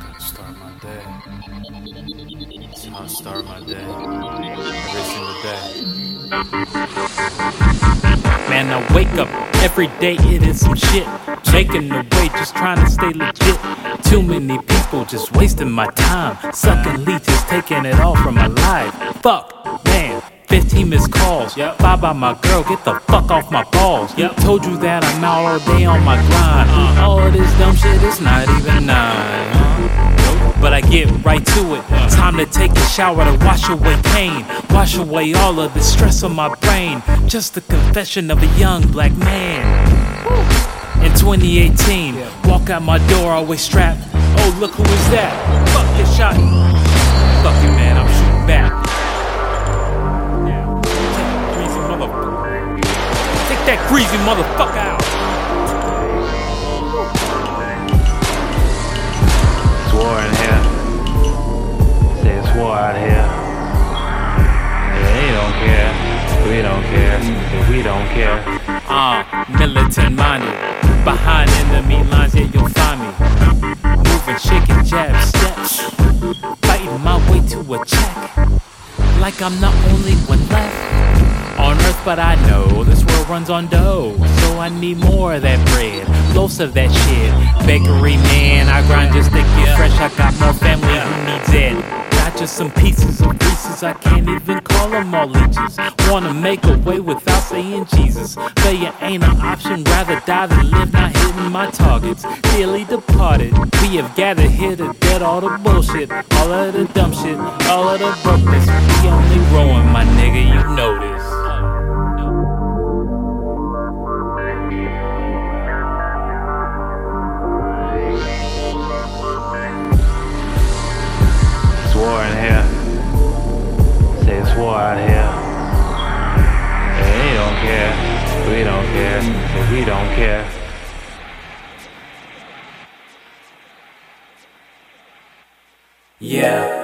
Gotta start my day. It's how I start my day. Every single day. Man, I wake up every day, it is some shit. Making the way, just trying to stay legit. Too many people just wasting my time. Sucking leeches, taking it all from my life. Fuck, man. 15 missed calls. Yep. Bye bye, my girl. Get the fuck off my balls. Yep. Told you that I'm out all day on my grind. Uh-huh. All of this dumb shit is not even nice. But I get right to it. Time to take a shower to wash away pain. Wash away all of the stress on my brain. Just the confession of a young black man. In 2018, walk out my door always strapped. Oh, look who is that? Fuck your shot. Fuck you, man. I'm shooting back. Take that greasy motherfucker out. We don't care. We don't care. Ah, militant minded. Behind enemy lines, yeah, you'll find me. Moving, shaking, jab steps. Fighting my way to a check. Like I'm the only one left on earth, but I know this world runs on dough. So I need more of that bread, loaves of that shit. Bakery man, I grind just to get fresh. I got more family who needs it. Not just some pieces of pieces, I can't even call them all leeches. Wanna make a way without saying Jesus. Failure ain't an option, rather die than live, not hitting my targets. Dearly departed, we have gathered here to get all the bullshit, all of the dumb shit, all of the brokenness. We only my nigga, you know this. War out here. Yeah, they don't care. We don't care. Yeah, we don't care. Yeah.